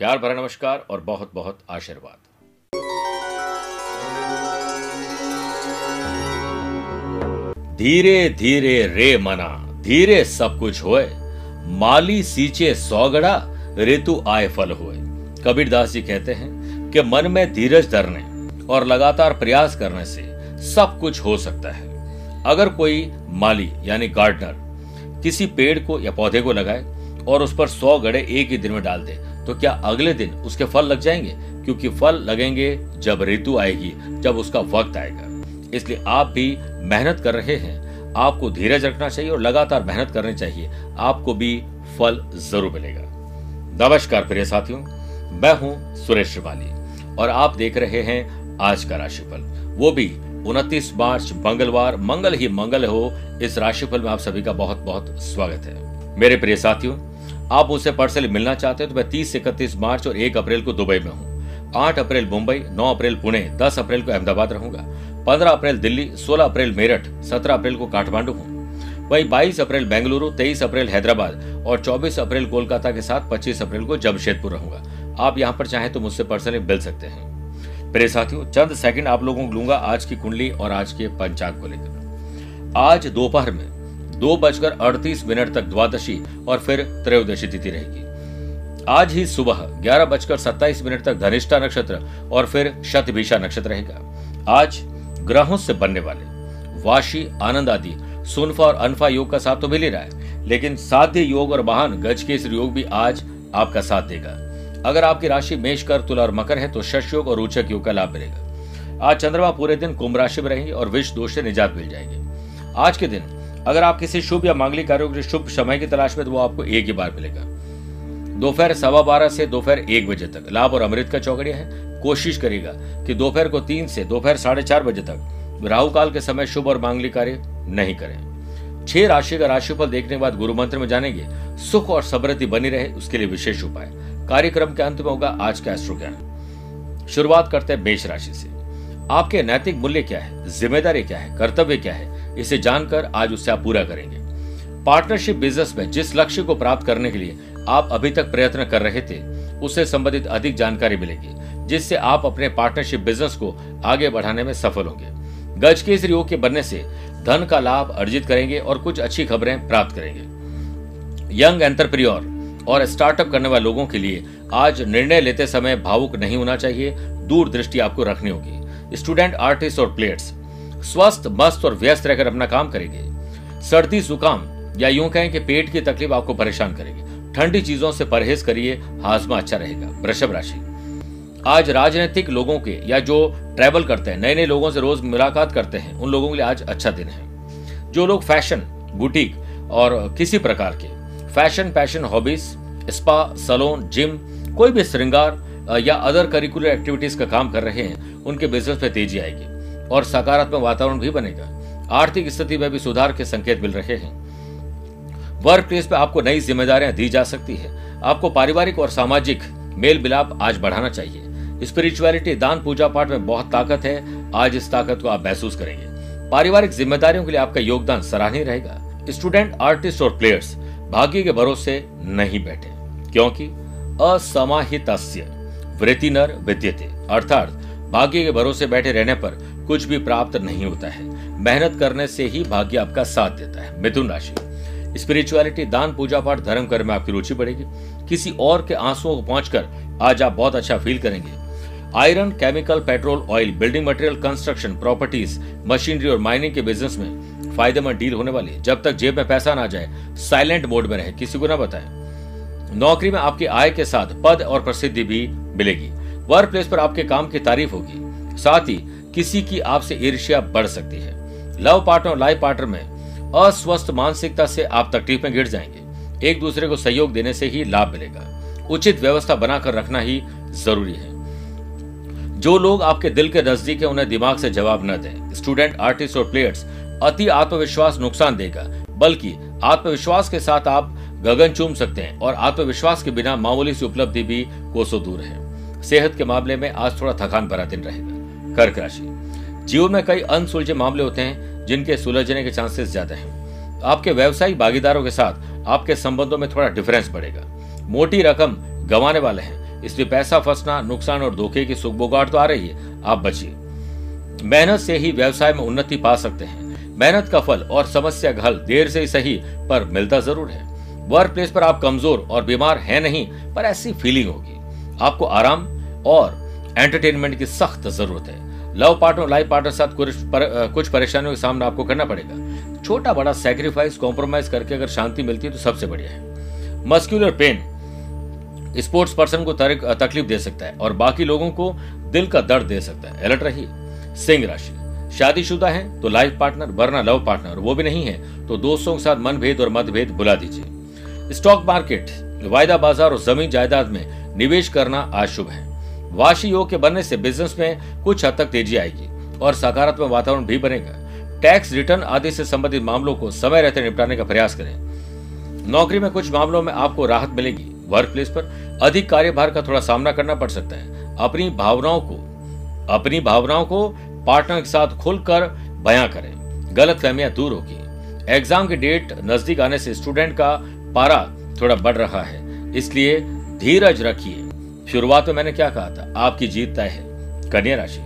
प्यार भरा नमस्कार और बहुत बहुत आशीर्वाद। धीरे धीरे रे मना, धीरे सब कुछ होए। माली सींचे सौगड़ा, ऋतु आय फल हुए। कबीरदास जी कहते हैं कि मन में धीरज धरने और लगातार प्रयास करने से सब कुछ हो सकता है। अगर कोई माली, यानी गार्डनर, किसी पेड़ को या पौधे को लगाए और उस पर सौ गड़े एक ही दिन में डाल दे तो क्या अगले दिन उसके फल लग जाएँगे? क्योंकि फल लगेंगे जब ऋतु आएगी, जब उसका वक्त आएगा। इसलिए आप भी मेहनत कर रहे हैं। आपको धीरज रखना चाहिए और लगातार मेहनत करनी चाहिए। आपको भी फल ज़रूर मिलेगा। नमस्कार प्रिय साथियों, मैं हूँ सुरेश श्रिवाली और आप देख रहे हैं आज का राशिफल। वो भी 29 मार्च, मंगलवार, मंगल ही मंगल हो, इस राशिफल में आप सभी का बहुत बहुत स्वागत है। मेरे प्रिय साथियों आप मुझसे पर्सनली मिलना चाहते हैं तो मैं 30 से इकतीस मार्च और एक अप्रैल को दुबई में हूँ। आठ अप्रैल मुंबई, नौ अप्रैल पुणे 10 अप्रैल को अहमदाबाद रहूँगा। 15 अप्रैल दिल्ली 16 अप्रैल मेरठ 17 अप्रैल को काठमांडू हूँ। वही 22 अप्रैल बेंगलुरु 23 अप्रैल हैदराबाद और 24 अप्रैल कोलकाता के साथ 25 अप्रैल को जमशेदपुर रहूँगा। आप यहाँ पर चाहें तो मुझसे पर्सनली मिल सकते हैं। मेरे साथियों, चंद सेकंड आप लोगों को लूँगा आज की कुंडली और आज के पंचांग को लेकर। आज दोपहर में दो बजकर अड़तीस मिनट तक द्वादशी और फिर त्रयोदशी तिथि रहेगी। आज ही सुबह ग्यारह बजकर सत्ताईस मिनट तक धनिष्ठा नक्षत्र और फिर शतभिषा नक्षत्र रहेगा। आज ग्रहों से बनने वाले वाशी, आनंद आदि, सुनफा और अनफा योग का साथ तो मिल ही रहा है, लेकिन साध्य योग और वाहन गज के योग भी आज आपका साथ देगा। अगर आपकी राशि मेष, कर, तुला और मकर है तो शश योग और रोचक योग का लाभ मिलेगा। आज चंद्रमा पूरे दिन कुंभ राशि में रहेंगे और विष दोष से निजात मिल जाएगी। आज के दिन अगर आप किसी शुभ या मांगलिक कार्यों के शुभ समय की तलाश में तो वो आपको एक ही बार मिलेगा। दोपहर सवा बारह से दोपहर एक बजे तक। लाभ और अमृत का चौकड़िया है। कोशिश करेगा कि दोपहर को तीन से दोपहर साढ़े चार बजे तक राहु काल के समय शुभ और मांगलिक कार्य नहीं करें। छह राशि का राशिफल देखने के बाद गुरु मंत्र में जानेंगे, सुख और समृद्धि बनी रहे, उसके लिए विशेष उपाय। कार्यक्रम के अंत में होगा आज का एस्ट्रो ज्ञान शुरुआत करते हैं मेष राशि से। आपके नैतिक मूल्य क्या है? ज़िम्मेदारी क्या है? कर्तव्य क्या है? इसे जानकर आज उससे आप पूरा करेंगे। पार्टनरशिप बिज़नेस में जिस लक्ष्य को प्राप्त करने के लिए आप अभी तक प्रयत्न कर रहे थे, उससे संबंधित अधिक जानकारी मिलेगी, जिससे आप अपने पार्टनरशिप बिज़नेस को आगे बढ़ाने में सफल होंगे। गज के योग के बनने से धन का लाभ अर्जित करेंगे और कुछ अच्छी खबरें प्राप्त करेंगे। यंग एंटरप्रियोर और स्टार्टअप करने वाले लोगों के लिए आज निर्णय लेते समय भावुक नहीं होना चाहिए दूर दृष्टि आपको रखनी होगी। स्टूडेंट, आर्टिस्ट और प्लेयर्स स्वस्थ, मस्त और व्यस्त रहकर अपना काम करेंगे। सर्दी, जुकाम, या यूँ कहें कि पेट की तकलीफ़ आपको परेशान करेगी। ठंडी चीज़ों से परहेज करिए, हाजमा अच्छा रहेगा। वृषभ राशि। आज राजनीतिक लोगों के, या जो ट्रैवल करते हैं नए नए लोगों से रोज मुलाकात करते हैं, उन लोगों के लिए आज अच्छा दिन है। जो लोग फ़ैशन बुटीक और किसी प्रकार के fashion passion hobbies spa salon gym कोई भी श्रृंगार, या अदर करिकुलर एक्टिविटीज़ का काम कर रहे हैं, उनके बिज़नेस में तेज़ी आएगी। और सकारात्मक वातावरण भी बनेगा। आर्थिक स्थिति में भी सुधार के संकेत मिल रहे हैं। वर्क प्लेस पे आपको नई जिम्मेदारियाँ दी जा सकती है। आपको पारिवारिक और सामाजिक मेल मिलाप आज बढ़ाना चाहिए। स्पिरिचुअलिटी, दान पूजा पाठ में बहुत ताकत है। आज इस ताकत को आप महसूस करेंगे। पारिवारिक जिम्मेदारियों के लिए आपका योगदान सराहनीय रहेगा। स्टूडेंट, आर्टिस्ट और प्लेयर्स भाग्य के भरोसे नहीं बैठे, क्योंकि असमाहित वृत्ति नर विद्यते। अर्थात, भाग्य के भरोसे बैठे रहने पर कुछ भी प्राप्त नहीं होता है। मेहनत करने से ही भाग्य आपका साथ देता है। मिथुन राशि। स्पिरिचुअलिटी, दान, पूजा पाठ, धर्म कर्म में आपकी रुचि बढ़ेगी। किसी और के आंसुओं को पहुंचकर आज आप बहुत अच्छा फील करेंगे। Iron, chemical, petrol oil building material construction properties machinery और माइनिंग के बिज़नेस में फ़ायदेमंद डील होने वाली है। जब तक जेब में पैसा ना जाए साइलेंट मोड में रहे। किसी को ना बताएँ। नौकरी में आपकी आय के साथ पद और प्रसिद्धि भी मिलेगी। वर्क प्लेस पर आपके काम की तारीफ़ होगी। साथ ही किसी की आपसे ईर्ष्या बढ़ सकती है। लव पार्टनर और लाइफ पार्टनर में अस्वस्थ मानसिकता से आप तकलीफ़ में गिर जाएँगे। एक दूसरे को सहयोग देने से ही लाभ मिलेगा। उचित व्यवस्था बनाकर रखना ही ज़रूरी है। जो लोग आपके दिल के नज़दीक है, उन्हें दिमाग से जवाब न दें। स्टूडेंट, आर्टिस्ट और प्लेयर्स, अति आत्मविश्वास नुकसान देगा। बल्कि आत्मविश्वास के साथ आप गगन चूम सकते हैं और आत्मविश्वास के बिना मामूली सी उपलब्धि भी कोसों दूर है। सेहत के मामले में आज थोड़ा थकान भरा दिन रहेगा। कर्क राशि। जीवन में कई अनसुलझे मामले होते हैं, जिनके सुलझने के चांसेस ज़्यादा हैं। आपके व्यवसायिक भागीदारों के साथ आपके संबंधों में थोड़ा डिफरेंस बढ़ेगा। मोटी रकम गंवाने वाले हैं, इसलिए पैसा फंसना, नुकसान और धोखे की सुख बुगाड़ तो आ रही है, आप बचिए। मेहनत से ही व्यवसाय में उन्नति पा सकते हैं। मेहनत का फल और समस्या हल देर से ही सही पर मिलता ज़रूर है। वर्क प्लेस पर आप कमज़ोर और बीमार हैं नहीं, पर ऐसी फीलिंग होगी। आपको आराम और एंटरटेनमेंट की सख्त ज़रूरत है। लव पार्टनर लाइफ पार्टनर साथ कुछ पर, कुछ परेशानियों का सामना आपको करना पड़ेगा। छोटा बड़ा सेक्रीफाइस कॉम्प्रोमाइज करके अगर शांति मिलती है तो सबसे बढ़िया है। मस्क्यूलर पेन स्पोर्ट्स पर्सन को तकलीफ़ दे सकता है और बाकी लोगों को दिल का दर्द दे सकता है। अलर्ट रहिए। सिंह राशि शादीशुदा है तो लाइफ पार्टनर वरना लव पार्टनर वो भी नहीं है तो दोस्तों के साथ मनभेद और मतभेद बुला दीजिए। स्टॉक मार्केट वायदा बाज़ार और ज़मीन जायदाद में निवेश करना आज शुभ है। वाशी योग के बनने से बिज़नेस में कुछ हद तक तेज़ी आएगी और सकारात्मक वातावरण भी बनेगा। टैक्स रिटर्न आदि से संबंधित मामलों को समय रहते निपटाने का प्रयास करें। नौकरी में कुछ मामलों में आपको राहत मिलेगी। वर्क प्लेस पर अधिक कार्यभार का थोड़ा सामना करना पड़ सकता है। अपनी भावनाओं को, अपनी भावनाओं को पार्टनर के साथ खुलकर बयां करें। गलत फहमियाँ दूर होगी। एग्ज़ाम की डेट नज़दीक आने से स्टूडेंट का पारा थोड़ा बढ़ रहा है। इसलिए धीरज रखिए। शुरुआत में मैंने क्या कहा था? आपकी जीत तय है, कन्या राशि।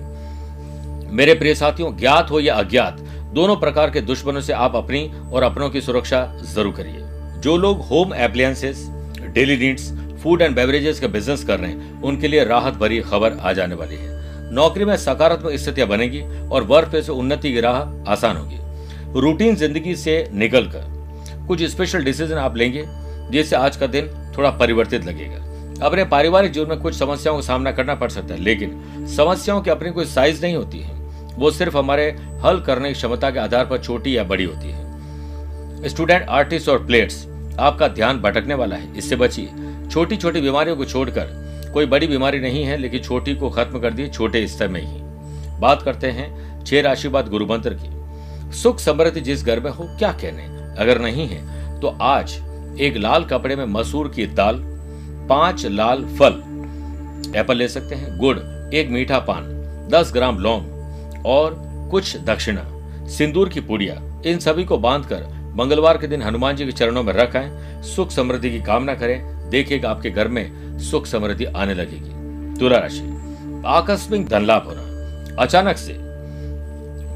मेरे प्रिय साथियों, ज्ञात हो या अज्ञात, दोनों प्रकार के दुश्मनों से आप अपनी और अपनों की सुरक्षा ज़रूर करिए। जो लोग home appliances daily needs food and beverages का बिज़नेस कर रहे हैं, उनके लिए राहत भरी खबर आ जाने वाली है। नौकरी में सकारात्मक स्थितियाँ बनेगी और वर्क प्लेस उन्नति की राह आसान होगी। रूटीन ज़िंदगी से निकलकर कुछ स्पेशल डिसीज़न आप लेंगे, जिससे आज का दिन थोड़ा परिवर्तित लगेगा। अपने पारिवारिक जीवन में कुछ समस्याओं का सामना करना पड़ सकता है, लेकिन समस्याओं की अपनी कोई साइज़ नहीं होती है। वो सिर्फ़ हमारे हल करने की क्षमता के आधार पर छोटी या बड़ी होती है। स्टूडेंट आर्टिस्ट और प्लेयर्स आपका ध्यान भटकने वाला है। इससे बचिए। छोटी छोटी बीमारियों को छोड़कर, कोई बड़ी बीमारी नहीं है, लेकिन छोटी को खत्म कर दिए छोटे स्तर में ही। बात करते हैं छह राशि बाद गुरु मंत्र की। सुख समृद्धि जिस घर में हो, क्या कहने? अगर नहीं है तो आज एक लाल कपड़े में मसूर की दाल पाँच लाल फल। एप्पल ले सकते हैं, गुड़, एक मीठा पान, दस ग्राम लौंग और कुछ दक्षिणा। सिंदूर की पुड़िया, इन सभी को बांधकर मंगलवार के दिन हनुमान जी के चरणों में रखें सुख समृद्धि की कामना करें देखिएगा आपके घर में सुख समृद्धि आने लगेगी। तुला राशि, आकस्मिक धन लाभ होना अचानक से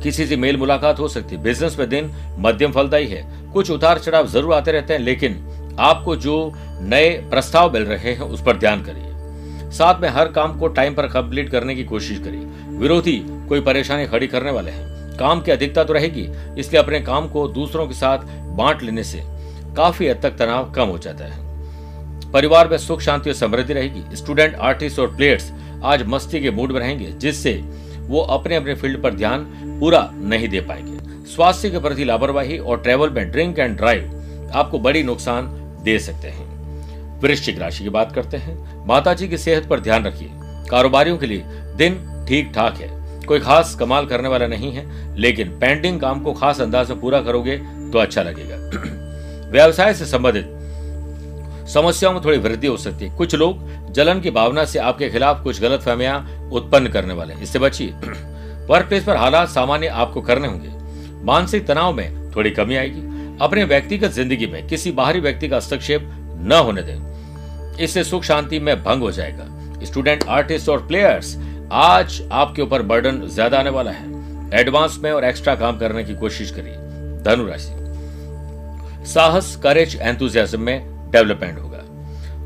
किसी से मेल मुलाकात हो सकती है। बिज़नेस में दिन मध्यम फलदायी है। कुछ उतार चढ़ाव ज़रूर आते रहते हैं, लेकिन आपको जो नए प्रस्ताव मिल रहे हैं, उस पर ध्यान करिए। साथ में हर काम को टाइम पर कंप्लीट करने की कोशिश करिए। विरोधी कोई परेशानी खड़ी करने वाले हैं। काम की अधिकता तो रहेगी, इसलिए अपने काम को दूसरों के साथ बांट लेने से काफ़ी हद तक तनाव कम हो जाता है। परिवार में सुख, शांति और समृद्धि रहेगी। स्टूडेंट, आर्टिस्ट और प्लेयर्स आज मस्ती के मूड में रहेंगे, जिससे वो अपने अपने फ़ील्ड पर ध्यान पूरा नहीं दे पाएँगे। स्वास्थ्य के प्रति लापरवाही और ट्रेवल में ड्रिंक एंड ड्राइव आपको बड़ी नुकसान दे सकते हैं। वृश्चिक राशि की बात करते हैं। माता जी की सेहत पर ध्यान रखिए। कारोबारियों के लिए दिन ठीक ठाक है। कोई खास कमाल करने वाला नहीं है, लेकिन पेंडिंग काम को खास अंदाज में पूरा करोगे तो अच्छा लगेगा। व्यवसाय से संबंधित समस्याओं में थोड़ी वृद्धि हो सकती है। कुछ लोग जलन की भावना से आपके खिलाफ कुछ गलत फहमियाँ उत्पन्न करने वाले हैं। इससे बचिए। वर्क प्लेस पर हालात सामान्य आपको करने होंगे। मानसिक तनाव में थोड़ी कमी आएगी। अपने व्यक्तिगत ज़िंदगी में किसी बाहरी व्यक्ति का हस्तक्षेप न होने दें। इससे सुख शांति में भंग हो जाएगा। स्टूडेंट, आर्टिस्ट और प्लेयर्स, आज आपके ऊपर बर्डन ज़्यादा आने वाला है। एडवांस में और एक्स्ट्रा काम करने की कोशिश करिए। धनुराशि साहस करेज एंथुजियाज्म में डेवलपमेंट होगा।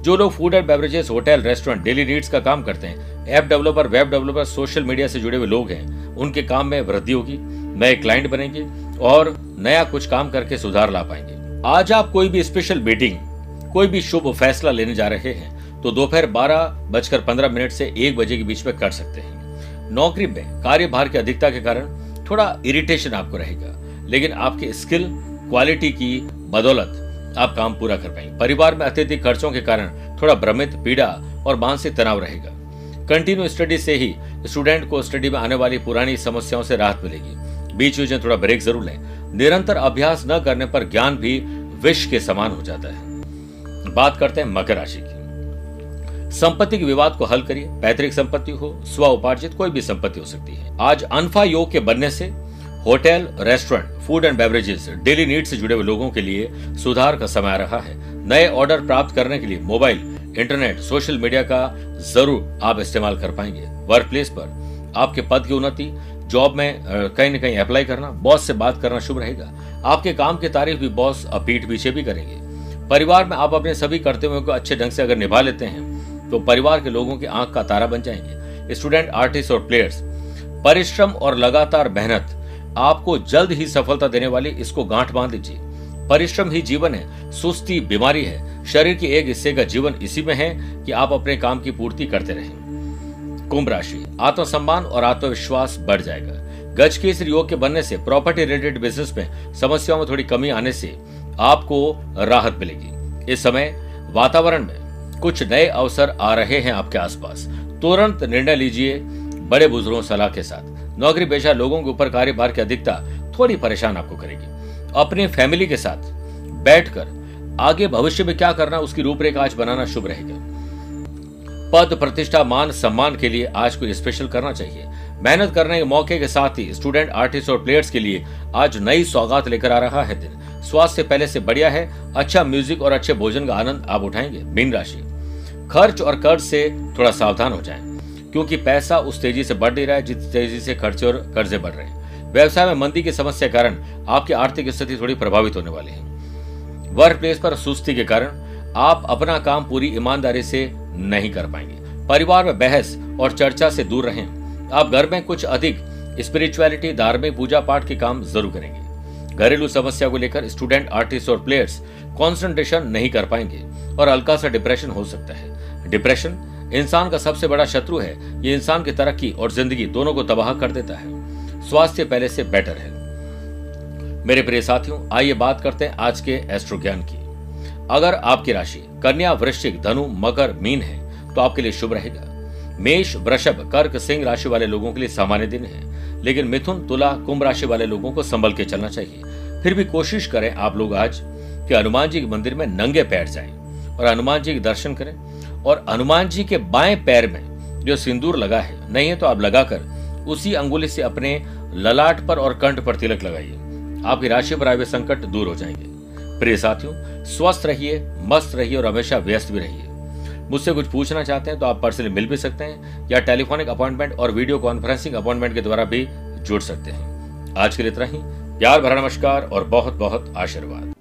जो लोग food and beverages hotel restaurant daily needs का काम करते हैं app developer web developer social media से जुड़े हुए लोग हैं, उनके काम में वृद्धि होगी, नए क्लाइंट बनेंगे और नया कुछ काम करके सुधार ला पाएँगे। आज आप कोई भी स्पेशल मीटिंग कोई भी शुभ फैसला लेने जा रहे हैं तो दोपहर बारह बजकर पंद्रह मिनट से एक बजे के बीच में कर सकते हैं। नौकरी में कार्यभार की अधिकता के कारण थोड़ा इरिटेशन आपको रहेगा, लेकिन आपके स्किल क्वालिटी की बदौलत आप काम पूरा कर पाएँगे। परिवार में अत्यधिक खर्चों के कारण थोड़ा भ्रमित, पीड़ा और मानसिक तनाव रहेगा। कंटिन्यू स्टडी से ही स्टूडेंट को स्टडी में आने वाली पुरानी समस्याओं से राहत मिलेगी। बीच बीच में थोड़ा ब्रेक ज़रूर लें। निरंतर अभ्यास न करने पर ज्ञान भी विष के समान हो जाता है। बात करते हैं मकर राशि की। संपत्ति के विवाद को हल करिए, पैतृक संपत्ति हो, स्व उपार्जित कोई भी संपत्ति हो सकती है। आज अनफा योग के बनने से hotel, restaurant, food and beverages, daily need से जुड़े हुए लोगों के लिए सुधार का समय आ रहा है। नए ऑर्डर प्राप्त करने के लिए मोबाइल, इंटरनेट, सोशल मीडिया का ज़रूर आप इस्तेमाल कर पाएँगे। वर्क प्लेस पर आपके पद की उन्नति जॉब में कहीं न कहीं अप्लाई करना बॉस से बात करना शुभ रहेगा। आपके काम की तारीफ़ भी बॉस पीठ पीछे भी करेंगे। परिवार में आप अपने सभी कर्तव्यों को अच्छे ढंग से अगर निभा लेते हैं तो परिवार के लोगों की आँख का तारा बन जाएँगे। स्टूडेंट आर्टिस्ट और प्लेयर्स परिश्रम और लगातार मेहनत, आपको जल्द ही सफलता देने वाली इसको गांठ बाँध लीजिए परिश्रम ही जीवन है, सुस्ती बीमारी है। शरीर के एक हिस्से का जीवन इसी में है कि आप अपने काम की पूर्ति करते रहें। कुंभ राशि। आत्मसम्मान और आत्मविश्वास बढ़ जाएगा। गज के इस योग के बनने से प्रॉपर्टी रिलेटेड बिज़नेस में समस्याओं में थोड़ी कमी आने से आपको राहत मिलेगी। इस समय वातावरण में कुछ नए अवसर आ रहे हैं आपके आसपास। तुरंत निर्णय लीजिए बड़े बुज़ुर्गों सलाह के साथ। नौकरी पेशा लोगों के ऊपर कार्यभार की अधिकता थोड़ी परेशान आपको करेगी। अपने फैमिली के साथ बैठकर आगे भविष्य में क्या करना, उसकी रूपरेखा आज बनाना शुभ रहेगा। पद, प्रतिष्ठा, मान, सम्मान के लिए आज कोई स्पेशल करना चाहिए। मेहनत करने के मौके के साथ ही स्टूडेंट आर्टिस्ट और प्लेयर्स के लिए आज नई सौगात लेकर आ रहा है दिन। स्वास्थ्य पहले से बढ़िया है। अच्छा म्यूज़िक और अच्छे भोजन का आनंद आप उठाएँगे मीन राशि। खर्च और कर्ज से थोड़ा सावधान हो जाए, क्योंकि पैसा उस तेज़ी से बढ़ नहीं रहा है, जिस तेज़ी से खर्चे और कर्जे बढ़ रहे हैं। व्यवसाय में मंदी की समस्या के कारण आपकी आर्थिक स्थिति थोड़ी प्रभावित होने वाली है। वर्क प्लेस पर सुस्ती के कारण आप अपना काम पूरी ईमानदारी से नहीं कर पाएँगे। परिवार में बहस और चर्चा से दूर रहें। आप घर में कुछ अधिक स्पिरिचुअलिटी धार्मिक पूजा पाठ के काम ज़रूर करेंगे। घरेलू समस्या को लेकर स्टूडेंट आर्टिस्ट और प्लेयर्स कॉन्सेंट्रेशन नहीं कर पाएँगे और हल्का सा डिप्रेशन हो सकता है। डिप्रेशन इंसान का सबसे बड़ा शत्रु है। ये इंसान की तरक्की और ज़िंदगी दोनों को तबाह कर देता है। स्वास्थ्य पहले से बेटर है। मेरे प्रिय साथियों, आइए बात करते हैं आज के एस्ट्रो ज्ञान की। अगर आपकी राशि कन्या, वृश्चिक, धनु, मकर, मीन है तो आपके लिए शुभ रहेगा। मेष, वृषभ, कर्क, सिंह राशि वाले लोगों के लिए सामान्य दिन है, लेकिन मिथुन, तुला, कुंभ राशि वाले लोगों को संभल के चलना चाहिए। फिर भी कोशिश करें आप लोग आज कि हनुमान जी के मंदिर में नंगे पैर जाएँ और हनुमान जी के दर्शन करें। और हनुमान जी के बाएँ पैर में जो सिंदूर लगा है, नहीं है तो आप लगाकर उसी अंगुली से अपने ललाट पर और कंठ पर तिलक लगाइए। आपकी राशि पर आए हुए संकट दूर हो जाएँगे। प्रिय साथियों, स्वस्थ रहिए, मस्त रहिए और हमेशा व्यस्त भी रहिए। मुझसे कुछ पूछना चाहते हैं तो आप पर्सनली मिल भी सकते हैं या टेलीफोनिक अपॉइंटमेंट और वीडियो कॉन्फ्रेंसिंग अपॉइंटमेंट के द्वारा भी जुड़ सकते हैं। आज के लिए इतना ही। प्यार भरा नमस्कार और बहुत बहुत आशीर्वाद।